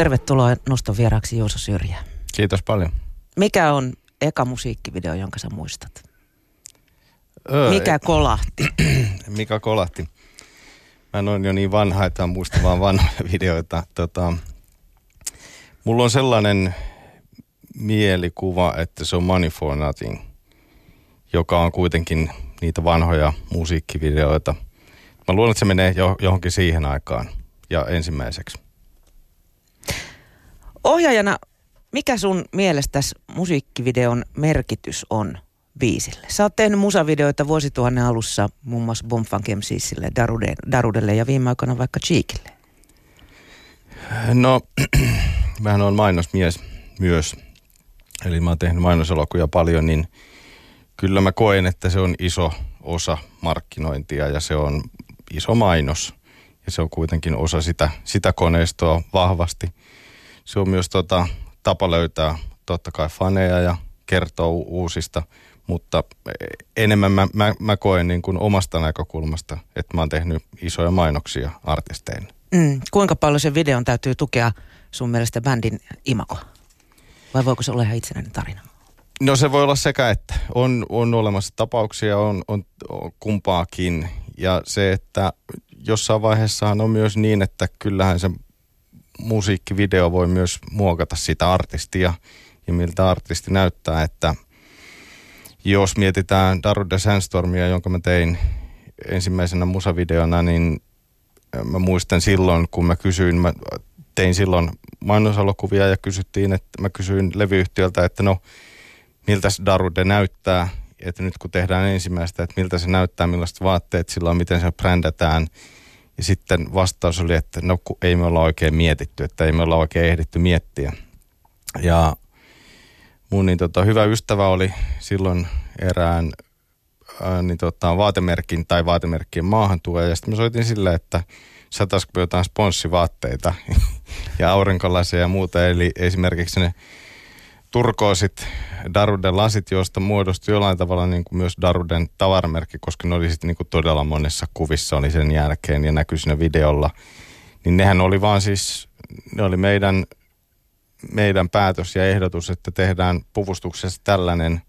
Tervetuloa noston vieraaksi Juuso Syrjä. Kiitos paljon. Mikä on eka musiikkivideo, jonka sä muistat? Öö, Mikä kolahti? Mikä kolahti? Mä en jo niin vanha, että muista vaan vanhoja videoita. Tota, mulla on sellainen mielikuva, että se on Money for Nothing, joka on kuitenkin niitä vanhoja musiikkivideoita. Mä luulen, että se menee jo, johonkin siihen aikaan ja ensimmäiseksi. Ohjaajana, mikä sun mielestäsi musiikkivideon merkitys on biisille? Sä oot tehnyt musavideoita vuosituhannen alussa muun muassa Bumfunk MCsille, Darude, Darudelle ja viime aikoina vaikka Cheekille. No, vähän on mainosmies myös. Eli mä oon tehnyt mainoselokuvia paljon, niin kyllä mä koen, että se on iso osa markkinointia ja se on iso mainos. Ja se on kuitenkin osa sitä, sitä koneistoa vahvasti. Se on myös tota, tapa löytää totta kai faneja ja kertoa uusista, mutta enemmän mä, mä, mä koen niin kuin omasta näkökulmasta, että mä oon tehnyt isoja mainoksia artisteille. Mm, kuinka paljon se videon täytyy tukea sun mielestä bändin imakoa? Vai voiko se olla ihan itsenäinen tarina? No se voi olla sekä että. On, on olemassa tapauksia, on, on, on kumpaakin. Ja se, että jossain vaiheessa on myös niin, että kyllähän se musiikkivideo voi myös muokata sitä artistia ja miltä artisti näyttää, että jos mietitään Darude Sandstormia, jonka mä tein ensimmäisenä musavideona, niin mä muistan silloin, kun mä kysyin, mä tein silloin mainosalokuvia ja kysyttiin, että mä kysyin levyyhtiöltä, että no miltä Darude näyttää, että nyt kun tehdään ensimmäistä, että miltä se näyttää, millaiset vaatteet sillä on, miten se brändätään. Ja sitten vastaus oli, että no ei me olla oikein mietitty, että ei me olla oikein ehditty miettiä. Ja mun niin tota, hyvä ystävä oli silloin erään ää, niin tota, vaatemerkin tai vaatemerkkien maahantuoja. Ja sitten mä soitin sille, että sataisiko jotain sponssivaatteita ja aurinkolasia ja muuta. Eli esimerkiksi ne turkoosit Daruden lasit, joista muodostui jollain tavalla niin kuin myös Daruden tavaramerkki, koska ne oli sitten niin kuin todella monessa kuvissa oli sen jälkeen ja näkyi siinä videolla. Niin nehän oli vaan siis, ne oli meidän, meidän päätös ja ehdotus, että tehdään puvustuksessa tällainen.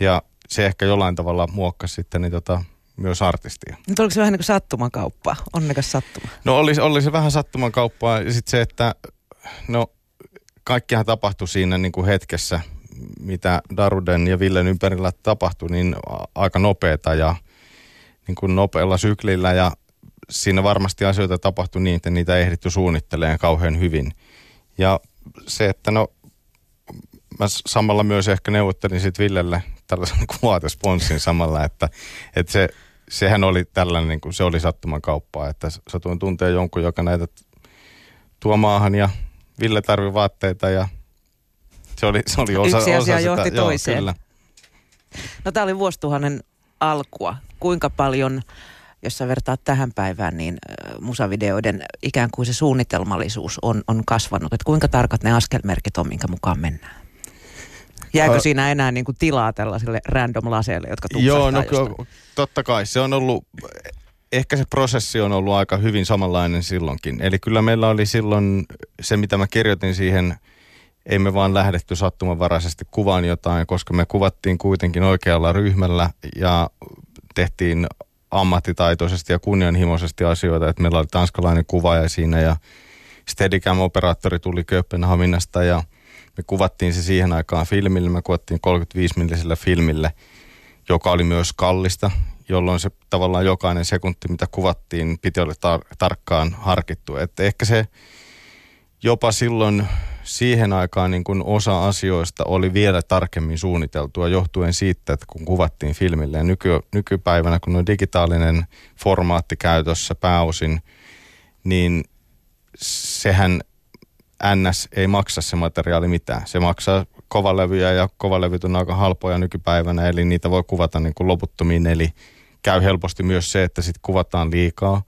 Ja se ehkä jollain tavalla muokkasi sitten niin tota, myös artistia. Nyt oliko se vähän niin kuin sattumakauppaa? Onnekas sattuma. No oli, oli se vähän sattumakauppaa ja sitten se, että no kaikkihan tapahtui siinä niin kuin hetkessä, mitä Daruden ja Villen ympärillä tapahtui, niin aika nopeeta ja niin kuin nopealla syklillä ja siinä varmasti asioita tapahtui niin, että niitä ei ehditty suunnittelemaan kauhean hyvin. Ja se, että no mä samalla myös ehkä neuvottelin sitten Villelle tällaisen niin vaatesponssin samalla, että, että se, sehän oli tällainen, niin kuin, se oli sattuman kauppaa, että satuin tuntea jonkun, joka näitä tuo maahan ja Ville tarvi vaatteita ja se oli, se oli osa, Yksi asia osa johti sitä. toiseen. Joo, kyllä. No tämä oli vuosituhannen alkua. Kuinka paljon, jos sä vertaat tähän päivään, niin musavideoiden ikään kuin se suunnitelmallisuus on, on kasvanut? Et kuinka tarkat ne askelmerkit on, minkä mukaan mennään? Jääkö siinä enää niin kuin tilaa tällaisille random laseille, jotka Joo, no totta kai. Se on ollut, ehkä se prosessi on ollut aika hyvin samanlainen silloinkin. Eli kyllä meillä oli silloin se, mitä mä kirjoitin siihen, ei me vaan lähdetty sattumanvaraisesti kuvaan jotain, koska me kuvattiin kuitenkin oikealla ryhmällä ja tehtiin ammattitaitoisesti ja kunnianhimoisesti asioita, että meillä oli tanskalainen kuvaaja siinä ja Steadicam-operaattori tuli Kööpenhaminasta ja me kuvattiin se siihen aikaan filmille, me kuvattiin 35-millisellä filmille, joka oli myös kallista jolloin se tavallaan jokainen sekunti, mitä kuvattiin, piti olla tar- tarkkaan harkittu. Että ehkä se jopa silloin siihen aikaan niin kuin osa asioista oli vielä tarkemmin suunniteltua johtuen siitä, että kun kuvattiin filmille. Ja nyky, nykypäivänä, kun on digitaalinen formaatti käytössä pääosin, niin sehän NS ei maksa se materiaali mitään. Se maksaa kovalevyjä ja kovalevyt on aika halpoja nykypäivänä, eli niitä voi kuvata niin kuin loputtomiin. Eli käy helposti myös se, että sitten kuvataan liikaa,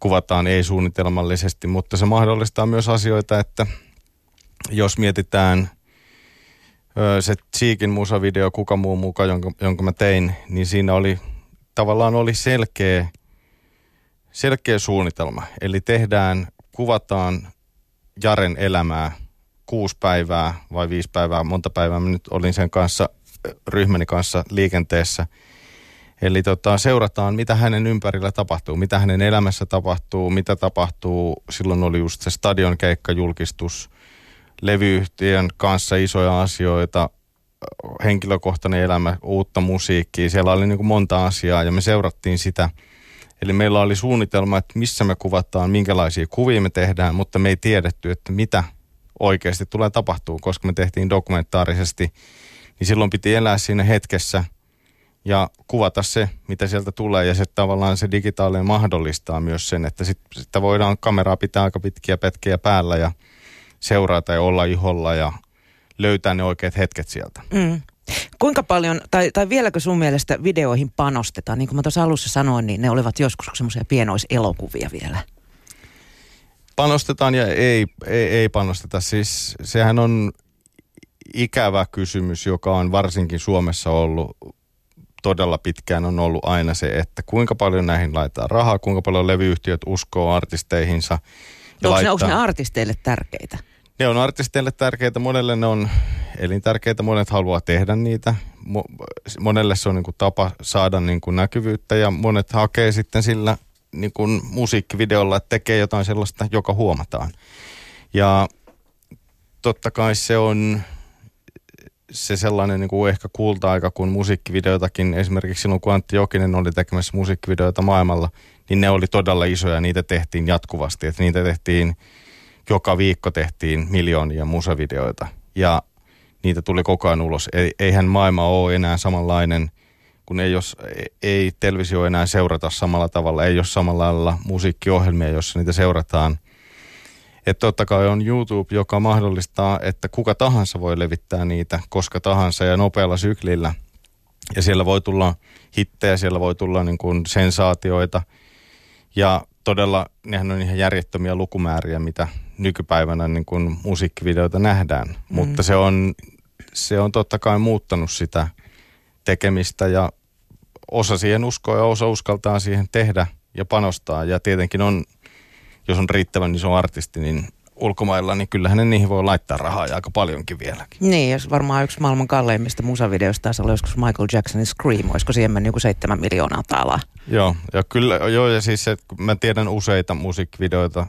kuvataan ei-suunnitelmallisesti, mutta se mahdollistaa myös asioita, että jos mietitään se Cheekin musavideo Kuka muu muka, jonka, jonka mä tein, niin siinä oli tavallaan oli selkeä, selkeä suunnitelma. Eli tehdään, kuvataan Jaren elämää kuusi päivää vai viisi päivää, monta päivää mä nyt olin sen kanssa, ryhmäni kanssa liikenteessä. Eli tota, seurataan, mitä hänen ympärillä tapahtuu, mitä hänen elämässä tapahtuu, mitä tapahtuu. Silloin oli just se stadion keikka julkistus, levyyhtiön kanssa isoja asioita, henkilökohtainen elämä, uutta musiikkia. Siellä oli niin kuin monta asiaa ja me seurattiin sitä. Eli meillä oli suunnitelma, että missä me kuvataan, minkälaisia kuvia me tehdään, mutta me ei tiedetty, että mitä oikeasti tulee tapahtuu, koska me tehtiin dokumentaarisesti. Niin silloin piti elää siinä hetkessä ja kuvata se, mitä sieltä tulee. Ja se tavallaan se digitaalinen mahdollistaa myös sen, että sit, sitä voidaan kameraa pitää aika pitkiä petkiä päällä ja seurata ja olla iholla ja löytää ne oikeat hetket sieltä. Mm. Kuinka paljon, tai, tai vieläkö sun mielestä videoihin panostetaan? Niin kuin mä tuossa alussa sanoin, niin ne olivat joskus semmoisia pienoiselokuvia vielä. Panostetaan ja ei, ei, ei panosteta. Siis sehän on ikävä kysymys, joka on varsinkin Suomessa ollut todella pitkään on ollut aina se, että kuinka paljon näihin laitetaan rahaa, kuinka paljon levyyhtiöt uskoo artisteihinsa. Ja onko, ne, onko ne artisteille tärkeitä? Ne on artisteille tärkeitä, monelle ne on elintärkeitä, monet haluaa tehdä niitä. Monelle se on niin kuin tapa saada niin kuin näkyvyyttä ja monet hakee sitten sillä niin kuin musiikkivideolla, että tekee jotain sellaista, joka huomataan. Ja totta kai se on se sellainen niin kuin ehkä kulta-aika, kun musiikkivideotakin, esimerkiksi silloin kun Antti Jokinen oli tekemässä musiikkivideoita maailmalla, niin ne oli todella isoja, niitä tehtiin jatkuvasti. Että niitä tehtiin, joka viikko tehtiin miljoonia musavideoita ja niitä tuli koko ajan ulos. Eihän maailma ole enää samanlainen, kun ei, jos, ei televisio enää seurata samalla tavalla, ei ole samalla lailla musiikkiohjelmia, jossa niitä seurataan – että totta kai on YouTube, joka mahdollistaa, että kuka tahansa voi levittää niitä koska tahansa ja nopealla syklillä. Ja siellä voi tulla hittejä, siellä voi tulla niin kuin sensaatioita. Ja todella nehän on ihan järjettömiä lukumääriä, mitä nykypäivänä niin kuin musiikkivideoita nähdään. Mm. Mutta se on, se on totta kai muuttanut sitä tekemistä ja osa siihen uskoo ja osa uskaltaa siihen tehdä ja panostaa. Ja tietenkin on jos on riittävän iso artisti, niin ulkomailla, niin kyllähän ne niihin voi laittaa rahaa ja aika paljonkin vieläkin. Niin, jos varmaan yksi maailman kalleimmista musavideoista taisi olla joskus Michael Jacksonin Scream, olisiko siihen mennyt joku seitsemän miljoonaa taalaa? Joo, ja kyllä, joo, ja siis se, mä tiedän useita musiikkivideoita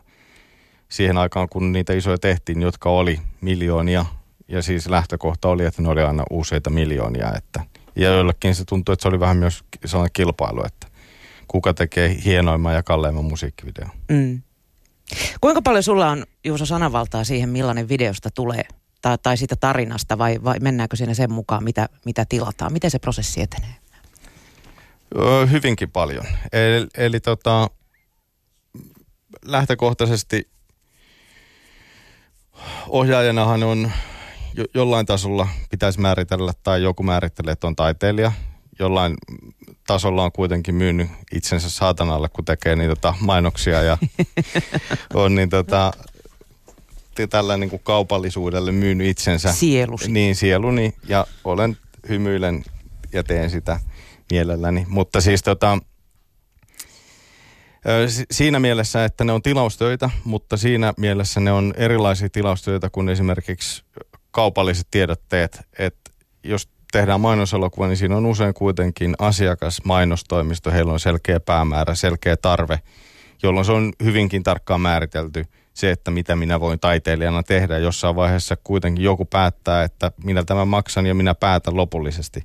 siihen aikaan, kun niitä isoja tehtiin, jotka oli miljoonia, ja siis lähtökohta oli, että ne oli aina useita miljoonia, että, ja joillekin se tuntui, että se oli vähän myös sellainen kilpailu, että kuka tekee hienoimman ja kalleimman musiikkivideon. Mm. Kuinka paljon sulla on Juuso sananvaltaa siihen, millainen videosta tulee tai, tai siitä tarinasta vai, vai mennäänkö siinä sen mukaan, mitä, mitä tilataan? Miten se prosessi etenee? Hyvinkin paljon. Eli, eli tota, lähtökohtaisesti ohjaajanahan on jo, jollain tasolla pitäisi määritellä tai joku määrittelee, että on taiteilija. Jollain tasolla on kuitenkin myynyt itsensä saatanalle, kun tekee niitä tota, mainoksia ja on niin tota, tällä niin kuin kaupallisuudelle myynyt itsensä. Sielusi. Niin, sieluni ja olen hymyilen ja teen sitä mielelläni. Mutta siis tota, siinä mielessä, että ne on tilaustöitä, mutta siinä mielessä ne on erilaisia tilaustöitä kuin esimerkiksi kaupalliset tiedotteet. Että jos tehdään mainoselokuva, niin siinä on usein kuitenkin asiakas, mainostoimisto, heillä on selkeä päämäärä, selkeä tarve, jolloin se on hyvinkin tarkkaan määritelty se, että mitä minä voin taiteilijana tehdä. Jossain vaiheessa kuitenkin joku päättää, että minä tämän maksan ja minä päätän lopullisesti.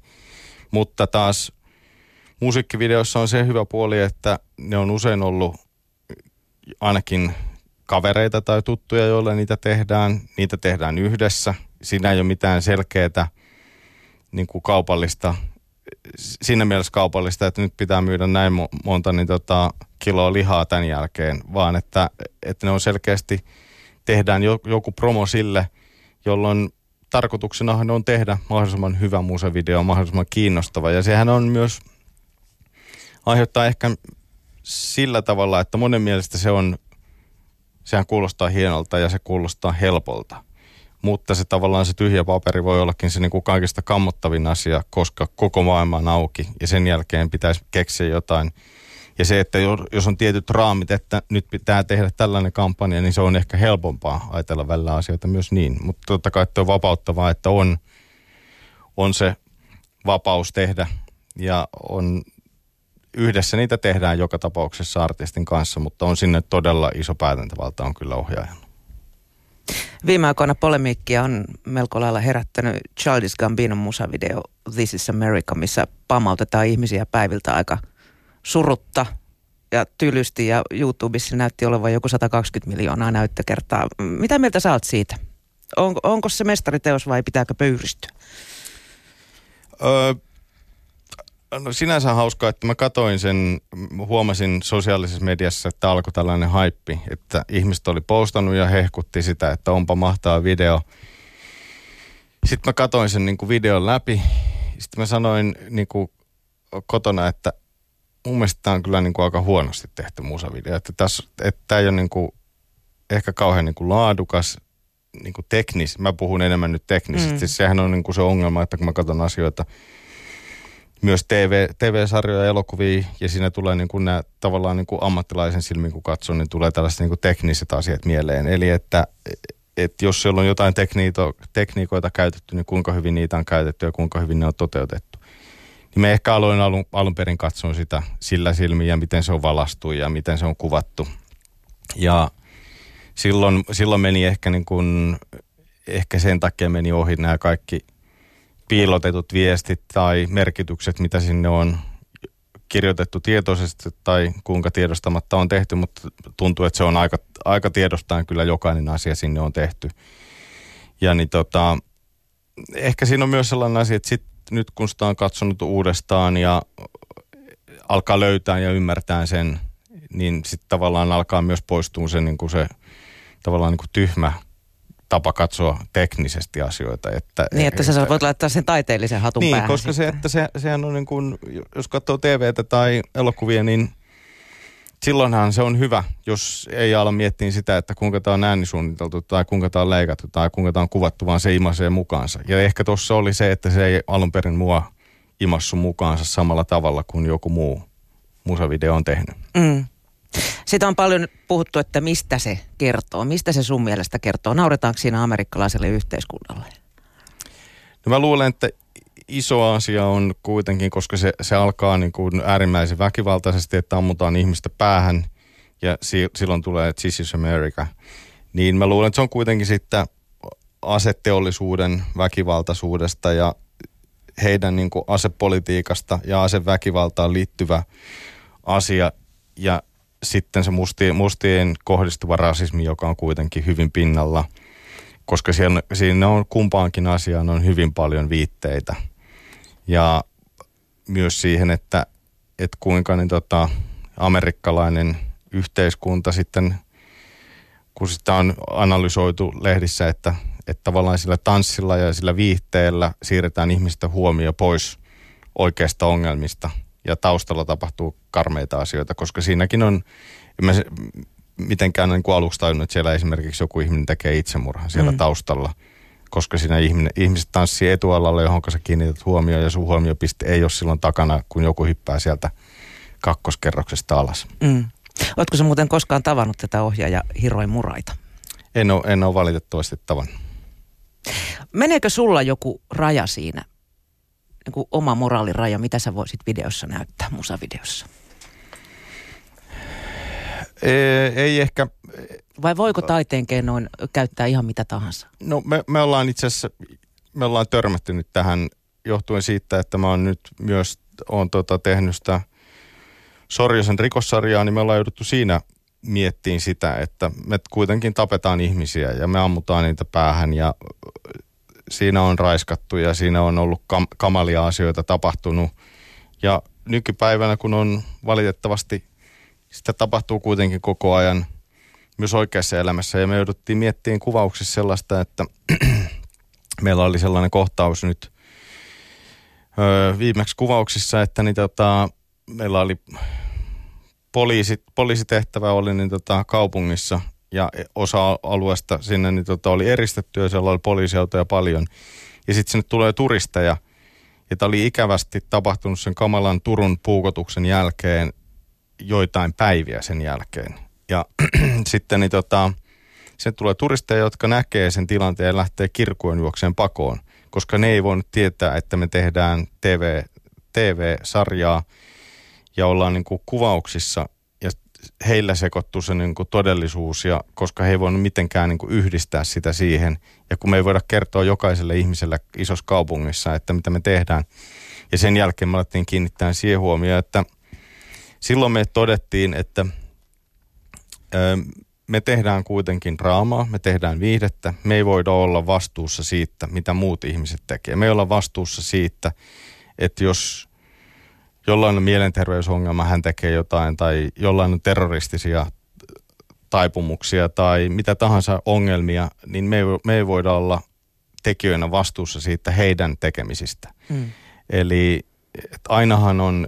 Mutta taas musiikkivideossa on se hyvä puoli, että ne on usein ollut ainakin kavereita tai tuttuja, joille niitä tehdään. Niitä tehdään yhdessä. Siinä ei ole mitään selkeää niin kuin kaupallista, siinä mielessä kaupallista, että nyt pitää myydä näin monta niin tota, kiloa lihaa tämän jälkeen, vaan että, että ne on selkeästi, tehdään joku promo sille, jolloin tarkoituksenahan on tehdä mahdollisimman hyvä musevideo, mahdollisimman kiinnostava. Ja sehän on myös, aiheuttaa ehkä sillä tavalla, että monen mielestä se on, sehän kuulostaa hienolta ja se kuulostaa helpolta mutta se tavallaan se tyhjä paperi voi ollakin se niin kuin kaikista kammottavin asia, koska koko maailma on auki ja sen jälkeen pitäisi keksiä jotain Ja se, että jos on tietyt raamit, että nyt pitää tehdä tällainen kampanja, niin se on ehkä helpompaa ajatella välillä asioita myös niin. Mutta totta kai on vapauttavaa, että on, on se vapaus tehdä ja on yhdessä niitä tehdään joka tapauksessa artistin kanssa, mutta on sinne todella iso päätäntävalta on kyllä ohjaajana. Viime aikoina polemiikkia on melko lailla herättänyt Childish Gambinon musavideo This is America, missä pamautetaan ihmisiä päiviltä aika surutta ja tylysti ja YouTubessa näytti olevan joku 120 miljoonaa näyttökertaa. Mitä mieltä sä oot siitä? On, onko se mestariteos vai pitääkö pöyristyä? Öö, no sinänsä hauskaa, että mä katoin sen, huomasin sosiaalisessa mediassa, että alkoi tällainen haippi, että ihmiset oli postannut ja hehkutti sitä, että onpa mahtava video. Sitten mä katoin sen niin kuin videon läpi. Sitten mä sanoin niin kuin kotona, että mun mielestä tämä on kyllä niin kuin aika huonosti tehty musavideo. Että, tässä, että tämä ei ole niin kuin, ehkä kauhean niin kuin laadukas, niin kuin teknis. Mä puhun enemmän nyt teknisesti. Mm. Sehän on niin kuin se ongelma, että kun mä katson asioita – myös TV, TV-sarjoja, elokuvia ja siinä tulee niin kuin nämä tavallaan niin kuin ammattilaisen silmin kun katsoo, niin tulee tällaiset niin kuin tekniset asiat mieleen. Eli että, että jos siellä on jotain tekniito, tekniikoita käytetty, niin kuinka hyvin niitä on käytetty ja kuinka hyvin ne on toteutettu. Niin me ehkä aloin alun, alun perin katsoa sitä sillä silmin ja miten se on valastu ja miten se on kuvattu. Ja silloin, silloin meni ehkä niin kuin, ehkä sen takia meni ohi nämä kaikki – piilotetut viestit tai merkitykset, mitä sinne on kirjoitettu tietoisesti tai kuinka tiedostamatta on tehty, mutta tuntuu, että se on aika, aika tiedostaen kyllä jokainen asia sinne on tehty. Ja niin tota, ehkä siinä on myös sellainen asia, että sit nyt kun sitä on katsonut uudestaan ja alkaa löytää ja ymmärtää sen, niin sitten tavallaan alkaa myös poistua se, niin kuin se tavallaan niin kuin tyhmä tapa katsoa teknisesti asioita. Että, niin, että sä voit laittaa sen taiteellisen hatun niin, päähän koska sitten. se, että se, sehän on niin kuin, jos katsoo TVtä tai elokuvia, niin silloinhan se on hyvä, jos ei ala miettiä sitä, että kuinka tämä on äänisuunniteltu tai kuinka tämä on leikattu tai kuinka tämä on kuvattu, vaan se imasee mukaansa. Ja ehkä tuossa oli se, että se ei alun perin mua imassu mukaansa samalla tavalla kuin joku muu musavideo on tehnyt. Mm. Sitä on paljon puhuttu, että mistä se kertoo. Mistä se sun mielestä kertoo? Nauretaanko siinä amerikkalaiselle yhteiskunnalle? No mä luulen, että iso asia on kuitenkin, koska se, se alkaa niin kuin äärimmäisen väkivaltaisesti, että ammutaan ihmistä päähän ja si, silloin tulee This is America. Niin mä luulen, että se on kuitenkin sitten aseteollisuuden väkivaltaisuudesta ja heidän niin kuin asepolitiikasta ja aseväkivaltaan liittyvä asia. Ja sitten se musti, mustien kohdistuva rasismi, joka on kuitenkin hyvin pinnalla, koska siinä, siinä on kumpaankin asiaan on hyvin paljon viitteitä. Ja myös siihen, että, että kuinka niin tota, amerikkalainen yhteiskunta sitten, kun sitä on analysoitu lehdissä, että, että tavallaan sillä tanssilla ja sillä viihteellä siirretään ihmistä huomio pois oikeista ongelmista – ja taustalla tapahtuu karmeita asioita, koska siinäkin on, en mä mitenkään niin kuin aluksi tajunnut, että siellä esimerkiksi joku ihminen tekee itsemurhan siellä mm. taustalla, koska siinä ihminen, ihmiset tanssii etualalla, johon sä kiinnität huomioon ja sun huomiopiste ei ole silloin takana, kun joku hyppää sieltä kakkoskerroksesta alas. Mm. Oletko sä muuten koskaan tavannut tätä ohjaaja Hiroi Muraita? En ole, en ole valitettavasti tavannut. Meneekö sulla joku raja siinä, niin kuin oma moraaliraja, mitä sä voisit videossa näyttää, musavideossa? Ei, ei ehkä. Vai voiko taiteen keinoin käyttää ihan mitä tahansa? No me, me ollaan itse asiassa, me ollaan törmätty nyt tähän johtuen siitä, että mä oon nyt myös on tota, tehnyt sitä Sorjosen rikossarjaa, niin me ollaan jouduttu siinä miettiin sitä, että me kuitenkin tapetaan ihmisiä ja me ammutaan niitä päähän ja siinä on raiskattu ja siinä on ollut kam- kamalia asioita tapahtunut. Ja nykypäivänä, kun on valitettavasti, sitä tapahtuu kuitenkin koko ajan myös oikeassa elämässä. Ja me jouduttiin miettimään kuvauksissa sellaista, että meillä oli sellainen kohtaus nyt öö, viimeksi kuvauksissa, että niin tota, meillä oli poliisit, poliisitehtävä oli niin tota, kaupungissa ja osa alueesta sinne niin tota, oli eristetty ja siellä oli poliisiautoja paljon. Ja sitten sinne tulee turisteja. Ja tämä oli ikävästi tapahtunut sen kamalan Turun puukotuksen jälkeen. joitain päiviä sen jälkeen. Ja sitten niin tota, sen tulee turisteja, jotka näkee sen tilanteen ja lähtee kirkuen juokseen pakoon, koska ne ei voinut tietää, että me tehdään TV, TV-sarjaa ja ollaan niin kuin kuvauksissa heillä sekoittuu se niin kuin todellisuus, ja koska he ei voinut mitenkään niin kuin yhdistää sitä siihen. Ja kun me ei voida kertoa jokaiselle ihmiselle isossa kaupungissa, että mitä me tehdään. Ja sen jälkeen me alettiin kiinnittää siihen huomioon, että silloin me todettiin, että me tehdään kuitenkin draamaa, me tehdään viihdettä. Me ei voida olla vastuussa siitä, mitä muut ihmiset tekee. Me ei olla vastuussa siitä, että jos jollain on mielenterveysongelma, hän tekee jotain, tai jollain on terroristisia taipumuksia tai mitä tahansa ongelmia, niin me ei, me ei voida olla tekijöinä vastuussa siitä heidän tekemisistä. Mm. Eli ainahan on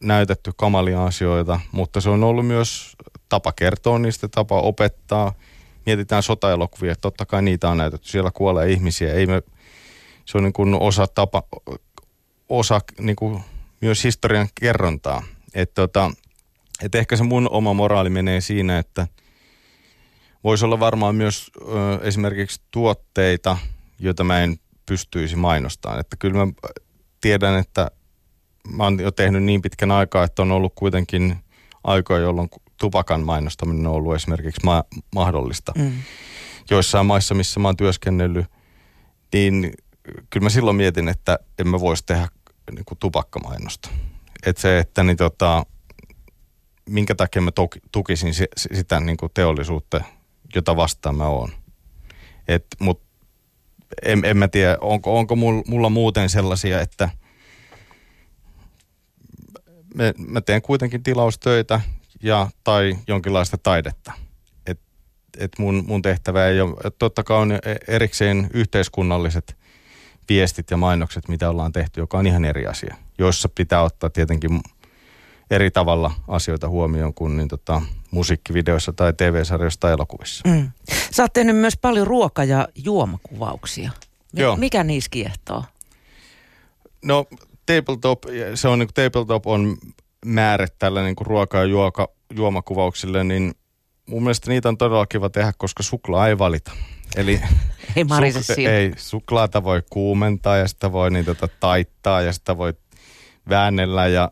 näytetty kamalia asioita, mutta se on ollut myös tapa kertoa niistä, tapa opettaa. Mietitään sotaelokuvia, totta kai niitä on näytetty. Siellä kuolee ihmisiä. Ei me, se on niin kuin osa, tapa, osa niin kuin myös historian kerrontaa. Että tota, et ehkä se mun oma moraali menee siinä, että voisi olla varmaan myös ö, esimerkiksi tuotteita, joita mä en pystyisi mainostamaan. Että kyllä mä tiedän, että mä oon jo tehnyt niin pitkän aikaa, että on ollut kuitenkin aikoja, jolloin tupakan mainostaminen on ollut esimerkiksi ma- mahdollista. Mm. Joissain maissa, missä mä oon työskennellyt, niin kyllä mä silloin mietin, että en mä voisi tehdä niin kuin tupakkamainosta. Että se, että niin tota, minkä takia mä tukisin sitä niin kuin teollisuutta, jota vastaan mä oon. Et, mut en, en mä tiedä, onko, onko mulla muuten sellaisia, että me, mä teen kuitenkin tilaustöitä ja, tai jonkinlaista taidetta. Et, et mun, mun tehtävä ei ole, totta kai on erikseen yhteiskunnalliset viestit ja mainokset, mitä ollaan tehty, joka on ihan eri asia, joissa pitää ottaa tietenkin eri tavalla asioita huomioon kuin niin tota, musiikkivideoissa tai TV-sarjoissa tai elokuvissa. Mm. Sä oot tehnyt myös paljon ruoka- ja juomakuvauksia. M- Joo. Mikä niissä kiehtoo? No tabletop, se on niin kuin, tabletop on määrä tällä niin kuin ruoka- ja juoka, juomakuvauksille, niin mun mielestä niitä on todella kiva tehdä, koska suklaa ei valita. Eli ei, suk- ei, suklaata voi kuumentaa ja sitä voi niin tota, taittaa ja sitä voi väännellä ja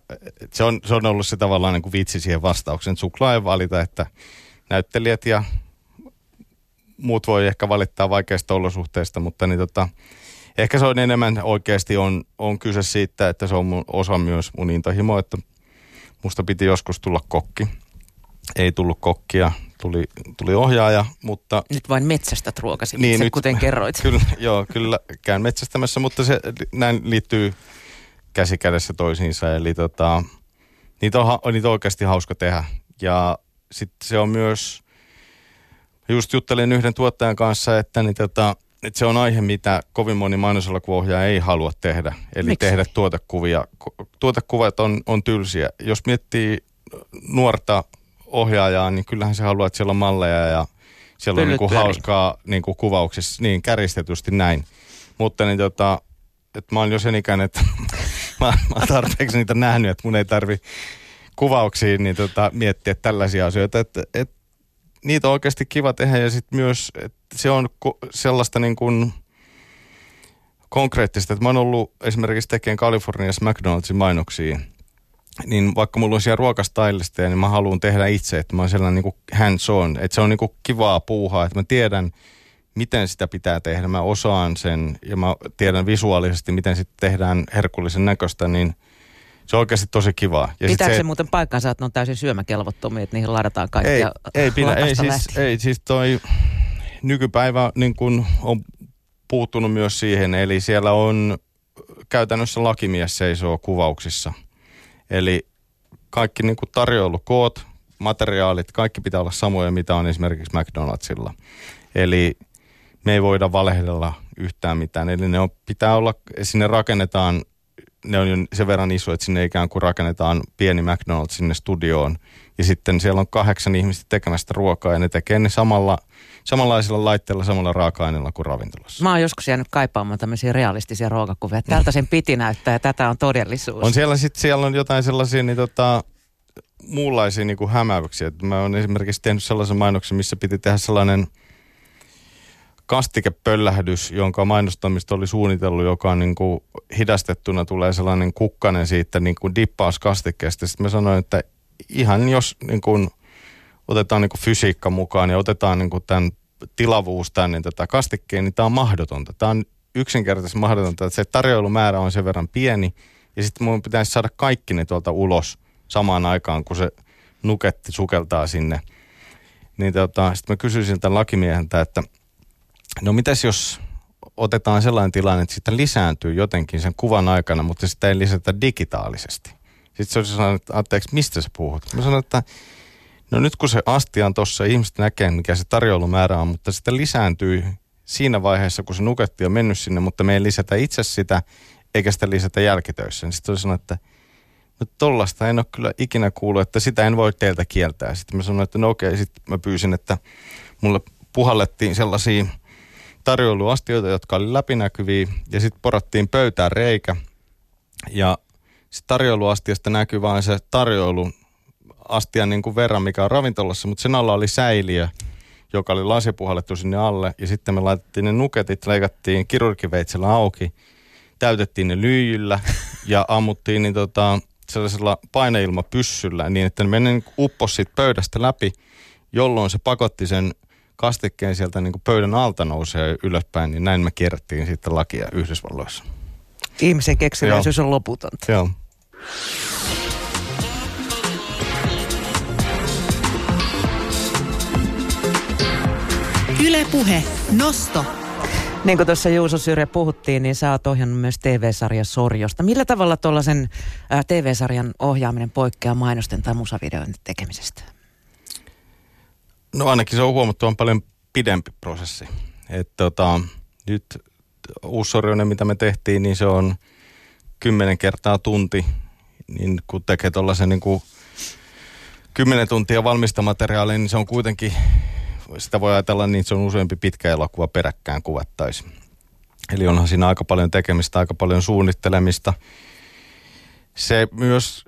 se on, se on ollut se tavallaan niin kuin vitsi siihen vastauksen. Suklaa ei valita, että näyttelijät ja muut voi ehkä valittaa vaikeista olosuhteista, mutta niin tota, ehkä se on enemmän oikeasti on, on kyse siitä, että se on mun, osa myös mun intohimo, että musta piti joskus tulla kokki. Ei tullut kokkia, tuli, tuli ohjaaja, mutta... Nyt vain metsästä ruokasi niin, itse, nyt, kuten kerroit. Kyllä, joo, kyllä käyn metsästämässä, mutta se näin liittyy käsi kädessä toisiinsa. Eli tota, niitä, on, niitä on oikeasti hauska tehdä. Ja sitten se on myös, just juttelin yhden tuottajan kanssa, että, niin tota, että se on aihe, mitä kovin moni mainoselokuvaohjaaja ei halua tehdä. Eli Miksi? tehdä tuotekuvia. Tuotekuvat on, on tylsiä. Jos miettii nuorta ohjaajaa, niin kyllähän se haluaa, että siellä on malleja ja siellä on niin kuin hauskaa niin kuin kuvauksissa, niin käristetysti näin. Mutta niin tota, että mä oon jo sen ikäinen, että mä, mä oon tarpeeksi niitä nähnyt, että mun ei tarvi kuvauksiin niin tota, miettiä tällaisia asioita. Että, et, niitä on oikeasti kiva tehdä ja sitten myös, että se on sellaista niin kuin konkreettista, että mä oon ollut esimerkiksi tekemään Kaliforniassa McDonaldsin mainoksia, niin vaikka mulla on siellä ruokastylista, niin mä haluan tehdä itse, että mä oon sellainen niin kuin hands on, että se on niin kuin kivaa puuhaa, että mä tiedän, miten sitä pitää tehdä, mä osaan sen ja mä tiedän visuaalisesti, miten sitten tehdään herkullisen näköistä, niin se on oikeasti tosi kivaa. Ja Pitääkö se, se muuten paikkansa, että ne on täysin syömäkelvottomia, että niihin ladataan kaikkia Ei, ei pidä, ei siis, ei siis toi nykypäivä niin kun on puuttunut myös siihen, eli siellä on käytännössä lakimies seisoo kuvauksissa. Eli kaikki niin kuin tarjoilukoot, materiaalit, kaikki pitää olla samoja, mitä on esimerkiksi McDonaldsilla. Eli me ei voida valehdella yhtään mitään. Eli ne on, pitää olla, sinne rakennetaan, ne on jo sen verran iso, että sinne ikään kuin rakennetaan pieni McDonald's sinne studioon. Ja sitten siellä on kahdeksan ihmistä tekemästä ruokaa ja ne tekee ne samalla, samanlaisilla laitteilla, samalla raaka-aineella kuin ravintolassa. Mä oon joskus jäänyt kaipaamaan tämmöisiä realistisia ruokakuvia. Tältä sen piti näyttää ja tätä on todellisuus. On siellä sitten, siellä on jotain sellaisia, niin tota, muunlaisia niin kuin hämäyksiä. Mä oon esimerkiksi tehnyt sellaisen mainoksen, missä piti tehdä sellainen kastikepöllähdys, jonka mainostamista oli suunnitellut, joka on niin kuin hidastettuna tulee sellainen kukkanen siitä niin kuin dippauskastikkeesta. Sitten mä sanoin, että ihan jos niin kuin otetaan niin kuin fysiikka mukaan ja otetaan niin kuin tämän tilavuus tänne niin tätä kastikkeen, niin tämä on mahdotonta. Tämä on yksinkertaisesti mahdotonta, että se tarjoilumäärä on sen verran pieni ja sitten mun pitäisi saada kaikki ne tuolta ulos samaan aikaan, kun se nuketti sukeltaa sinne. Niin tota, sitten mä kysyisin tämän lakimieheltä, että no mitäs jos otetaan sellainen tilanne, että sitä lisääntyy jotenkin sen kuvan aikana, mutta sitä ei lisätä digitaalisesti. Sitten se olisi sanonut, että anteeksi, mistä sä puhut? Mä sanoin, että no nyt kun se astia on tuossa, ihmiset näkee, mikä se tarjoulumäärä on, mutta sitä lisääntyy siinä vaiheessa, kun se nuketti on mennyt sinne, mutta me ei lisätä itse sitä, eikä sitä lisätä jälkitöissä. Niin sitten sanoi, että no tollasta en ole kyllä ikinä kuullut, että sitä en voi teiltä kieltää. Sitten mä sanoin, että no okei, sitten mä pyysin, että mulle puhallettiin sellaisia tarjoiluastioita, jotka oli läpinäkyviä, ja sitten porattiin pöytään reikä, ja sitten tarjoiluastiasta näkyy vain se tarjoilu astian niin kuin verran, mikä on ravintolassa, mutta sen alla oli säiliö, joka oli lasipuhallettu sinne alle. Ja sitten me laitettiin ne nuketit, leikattiin kirurgiveitsellä auki, täytettiin ne lyijyllä ja ammuttiin niin tota, sellaisella paineilmapyssyllä niin, että ne meni niin pöydästä läpi, jolloin se pakotti sen kastikkeen sieltä niin kuin pöydän alta nousee ylöspäin, niin näin me kierrättiin sitten lakia Yhdysvalloissa. Ihmisen keksiläisyys on loputonta. Joo. Ylepuhe Nosto. Niin kuin tuossa Juuso Syrjä puhuttiin, niin sä oot ohjannut myös TV-sarja Sorjosta. Millä tavalla tuollaisen TV-sarjan ohjaaminen poikkeaa mainosten tai musavideoiden tekemisestä? No ainakin se on huomattavan paljon pidempi prosessi. Että tota, nyt uusi Sorjonen, mitä me tehtiin, niin se on kymmenen kertaa tunti, niin kun tekee tuollaisen niin kuin kymmenen tuntia valmista materiaalia, niin se on kuitenkin sitä voi ajatella niin, se on useampi pitkä elokuva peräkkään kuvattaisi. Eli onhan siinä aika paljon tekemistä, aika paljon suunnittelemista. Se myös,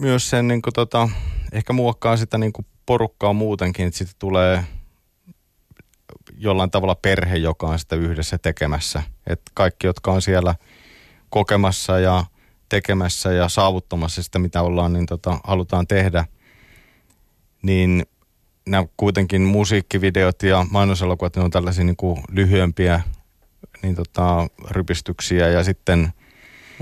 myös sen niin kuin tota, ehkä muokkaa sitä niin kuin porukkaa muutenkin, että sitten tulee jollain tavalla perhe, joka on sitä yhdessä tekemässä. Että kaikki, jotka on siellä kokemassa ja tekemässä ja saavuttamassa sitä, mitä ollaan, niin tota, halutaan tehdä, niin nämä kuitenkin musiikkivideot ja mainoselokuvat, ne on tällaisia niin kuin lyhyempiä niin tota, rypistyksiä ja sitten...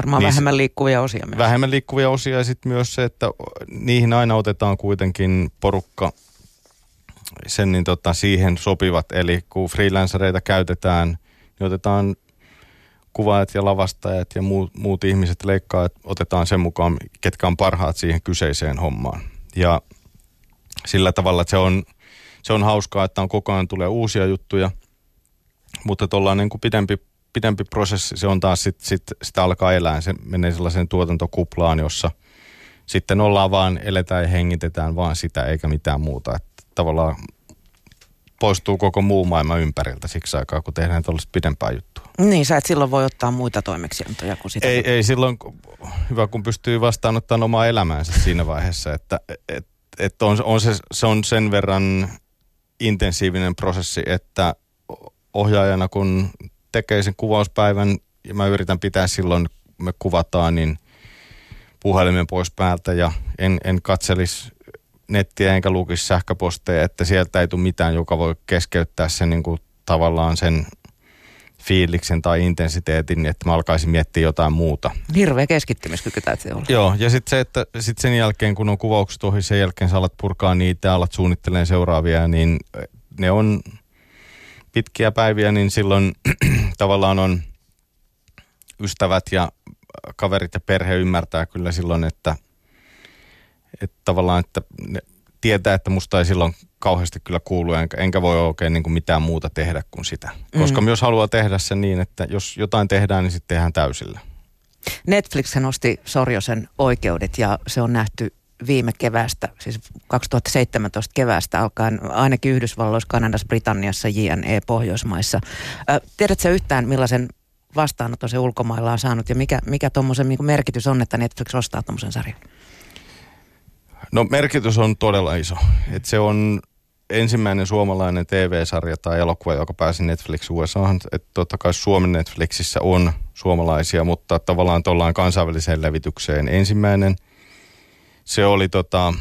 Varmaan niissä, vähemmän liikkuvia osia myös. Vähemmän liikkuvia osia ja sitten myös se, että niihin aina otetaan kuitenkin porukka sen niin tota, siihen sopivat. Eli kun freelancereita käytetään, niin otetaan kuvaajat ja lavastajat ja muut, muut ihmiset leikkaa, otetaan sen mukaan, ketkä on parhaat siihen kyseiseen hommaan. Ja sillä tavalla, että se on, se on hauskaa, että on koko ajan tulee uusia juttuja, mutta tuolla niin kuin pidempi, pidempi prosessi, se on taas sit, sit, sitä alkaa elää, se menee sellaiseen tuotantokuplaan, jossa sitten ollaan vaan, eletään ja hengitetään vaan sitä eikä mitään muuta. Että tavallaan poistuu koko muu maailma ympäriltä siksi aikaa, kun tehdään tuollaista pidempää juttua. Niin, sä et silloin voi ottaa muita toimeksiantoja kuin sitä. Ei, ei silloin, hyvä kun pystyy vastaanottamaan omaa elämäänsä siinä vaiheessa, että et, että on, on se, se on sen verran intensiivinen prosessi, että ohjaajana kun tekee sen kuvauspäivän ja mä yritän pitää silloin, me kuvataan, niin puhelimen pois päältä ja en, en katselisi nettiä enkä lukisi sähköposteja, että sieltä ei tule mitään, joka voi keskeyttää sen niin kuin tavallaan sen fiiliksen tai intensiteetin, että mä alkaisin miettiä jotain muuta. Hirveä keskittymiskyky täytyy olla. Joo, ja sitten se, että sit sen jälkeen kun on kuvaukset ohi, sen jälkeen sä alat purkaa niitä ja alat suunnittelemaan seuraavia, niin ne on pitkiä päiviä, niin silloin tavallaan on ystävät ja kaverit ja perhe ymmärtää kyllä silloin, että, että tavallaan, että ne tietää, että musta ei silloin kauheasti kyllä kuulu, enkä, enkä voi oikein niin kuin mitään muuta tehdä kuin sitä. Koska mm. myös haluaa tehdä sen niin, että jos jotain tehdään, niin sitten tehdään täysillä. Netflix nosti Sorjosen oikeudet ja se on nähty viime kevästä, siis 2017 kevästä alkaen ainakin Yhdysvalloissa, Kanadassa, Britanniassa, JNE, Pohjoismaissa. Ö, tiedätkö yhtään, millaisen vastaanoton se ulkomailla on saanut ja mikä, mikä tuommoisen niin merkitys on, että Netflix ostaa tuommoisen sarjan? No merkitys on todella iso. Et se on ensimmäinen suomalainen TV-sarja tai elokuva, joka pääsi Netflix USAhan. Että totta kai Suomen Netflixissä on suomalaisia, mutta tavallaan tuollaan kansainväliseen levitykseen ensimmäinen. Se oli tota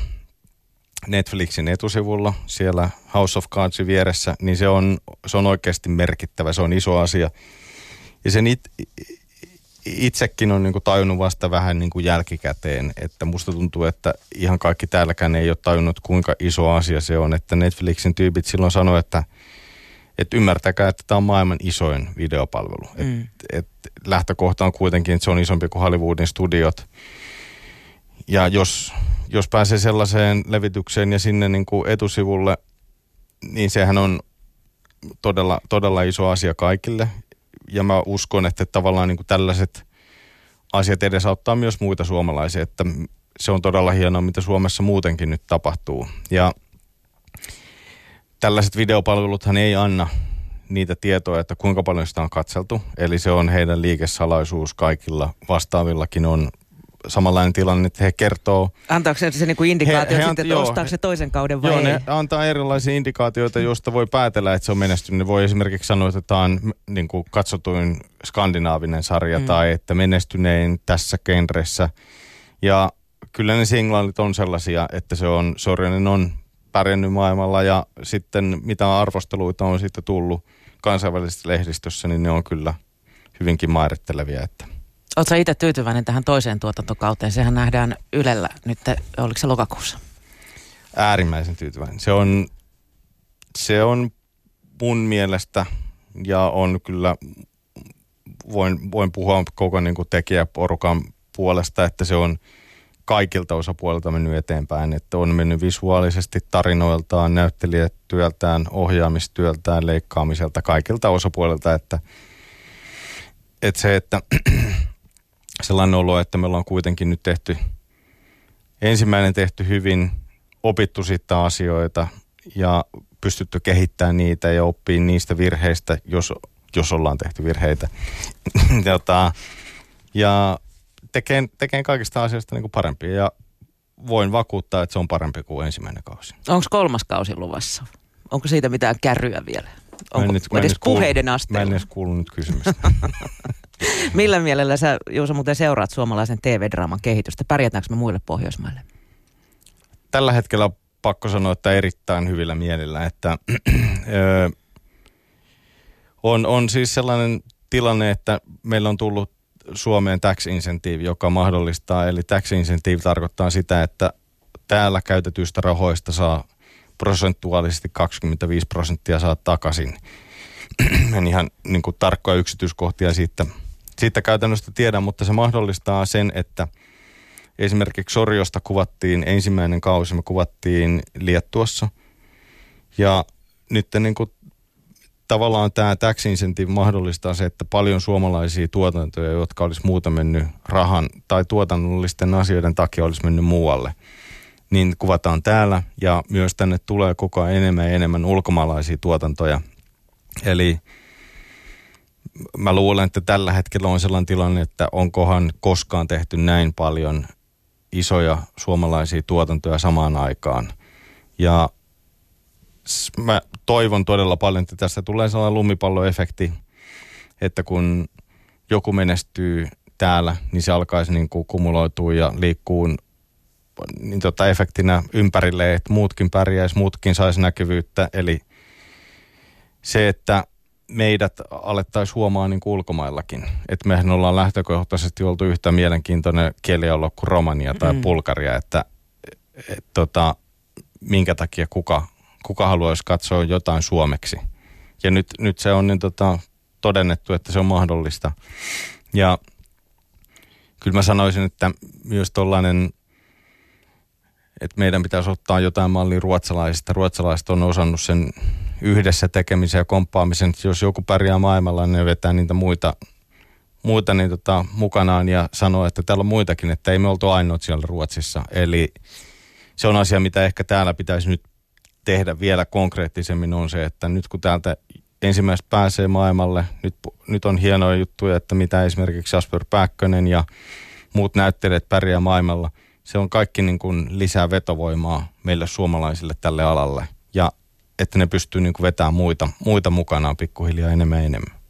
Netflixin etusivulla siellä House of Cardsin vieressä, niin se on, se on oikeasti merkittävä, se on iso asia. Ja sen it, itsekin on niin kuin tajunnut vasta vähän niin kuin jälkikäteen, että musta tuntuu, että ihan kaikki täälläkään ei ole tajunnut, kuinka iso asia se on, että Netflixin tyypit silloin sanoi, että, että ymmärtäkää, että tämä on maailman isoin videopalvelu. Mm. Et, et lähtökohta on kuitenkin, että se on isompi kuin Hollywoodin studiot. Ja jos, jos pääsee sellaiseen levitykseen ja sinne niin kuin etusivulle, niin sehän on todella, todella iso asia kaikille ja mä uskon, että tavallaan niin kuin tällaiset asiat edesauttaa myös muita suomalaisia, että se on todella hienoa, mitä Suomessa muutenkin nyt tapahtuu. Ja tällaiset videopalveluthan ei anna niitä tietoja, että kuinka paljon sitä on katseltu. Eli se on heidän liikesalaisuus kaikilla vastaavillakin on samanlainen tilanne, että he kertoo... Antaako se, se niinku indikaatio he, he sitten, että joo, ostaako se toisen kauden vai joo, ei? ne antaa erilaisia indikaatioita, joista voi päätellä, että se on menestynyt. Ne voi esimerkiksi sanoa, että tämä on niin kuin katsotuin skandinaavinen sarja mm. tai että menestynein tässä genressä. Ja kyllä ne signaalit on sellaisia, että se on, Sorjanen on pärjännyt maailmalla ja sitten mitä arvosteluita on sitten tullut kansainvälisessä lehdistössä, niin ne on kyllä hyvinkin mairittelevia, että – Oletko itse tyytyväinen tähän toiseen tuotantokauteen? Sehän nähdään Ylellä nyt, oliko se lokakuussa? Äärimmäisen tyytyväinen. Se on, se on mun mielestä ja on kyllä, voin, voin puhua koko niin kuin tekijäporukan puolesta, että se on kaikilta osapuolilta mennyt eteenpäin. Että on mennyt visuaalisesti tarinoiltaan, näyttelijätyöltään, ohjaamistyöltään, leikkaamiselta, kaikilta osapuolilta, että, että se, että sellainen olo, että me ollaan kuitenkin nyt tehty, ensimmäinen tehty hyvin, opittu sitten asioita ja pystytty kehittämään niitä ja oppii niistä virheistä, jos, jos ollaan tehty virheitä. Jota, ja tekee, tekee kaikista asioista niin kuin parempia ja voin vakuuttaa, että se on parempi kuin ensimmäinen kausi. Onko kolmas kausi luvassa? Onko siitä mitään kärryä vielä? Onko nyt, edes puheiden asteella? Mä en edes kuullut nyt kysymystä. Millä mielellä sä, Juuso, muuten seuraat suomalaisen TV-draaman kehitystä? Pärjätäänkö me muille Pohjoismaille? Tällä hetkellä on pakko sanoa, että erittäin hyvillä mielillä, että on, on siis sellainen tilanne, että meillä on tullut Suomeen tax incentive, joka mahdollistaa, eli tax incentive tarkoittaa sitä, että täällä käytetyistä rahoista saa prosentuaalisesti 25 prosenttia saa takaisin. en ihan niin kuin, tarkkoja yksityiskohtia siitä siitä käytännöstä tiedä, mutta se mahdollistaa sen, että esimerkiksi Sorjosta kuvattiin ensimmäinen kausi, me kuvattiin Liettuassa. Ja nyt niin kuin, tavallaan tämä tax incentive mahdollistaa se, että paljon suomalaisia tuotantoja, jotka olisi muuta mennyt rahan tai tuotannollisten asioiden takia olisi mennyt muualle, niin kuvataan täällä ja myös tänne tulee koko ajan enemmän ja enemmän ulkomaalaisia tuotantoja. Eli mä luulen, että tällä hetkellä on sellainen tilanne, että onkohan koskaan tehty näin paljon isoja suomalaisia tuotantoja samaan aikaan. Ja mä toivon todella paljon, että tästä tulee sellainen lumipalloefekti, että kun joku menestyy täällä, niin se alkaisi niin kuin kumuloitua ja liikkuu niin tota efektinä ympärille, että muutkin pärjäisi, muutkin saisi näkyvyyttä. Eli se, että meidät alettaisiin huomaa niin kuin ulkomaillakin. Että mehän ollaan lähtökohtaisesti oltu yhtä mielenkiintoinen kielialue kuin Romania tai mm. Bulgaria, että et, tota, minkä takia kuka, kuka haluaisi katsoa jotain suomeksi. Ja nyt, nyt se on niin tota, todennettu, että se on mahdollista. Ja kyllä mä sanoisin, että myös tuollainen että meidän pitäisi ottaa jotain mallia ruotsalaisista. Ruotsalaiset on osannut sen yhdessä tekemisen ja komppaamisen. Jos joku pärjää maailmalla, niin ne vetää niitä muita, muita niin tota, mukanaan ja sanoo, että täällä on muitakin, että ei me oltu ainoat siellä Ruotsissa. Eli se on asia, mitä ehkä täällä pitäisi nyt tehdä vielä konkreettisemmin on se, että nyt kun täältä ensimmäistä pääsee maailmalle, nyt, nyt on hienoja juttuja, että mitä esimerkiksi Jasper Pääkkönen ja muut näyttelijät pärjää maailmalla – se on kaikki niin kuin lisää vetovoimaa meille suomalaisille tälle alalle. Ja että ne pystyy niin kuin vetämään muita, muita mukanaan pikkuhiljaa enemmän ja enemmän.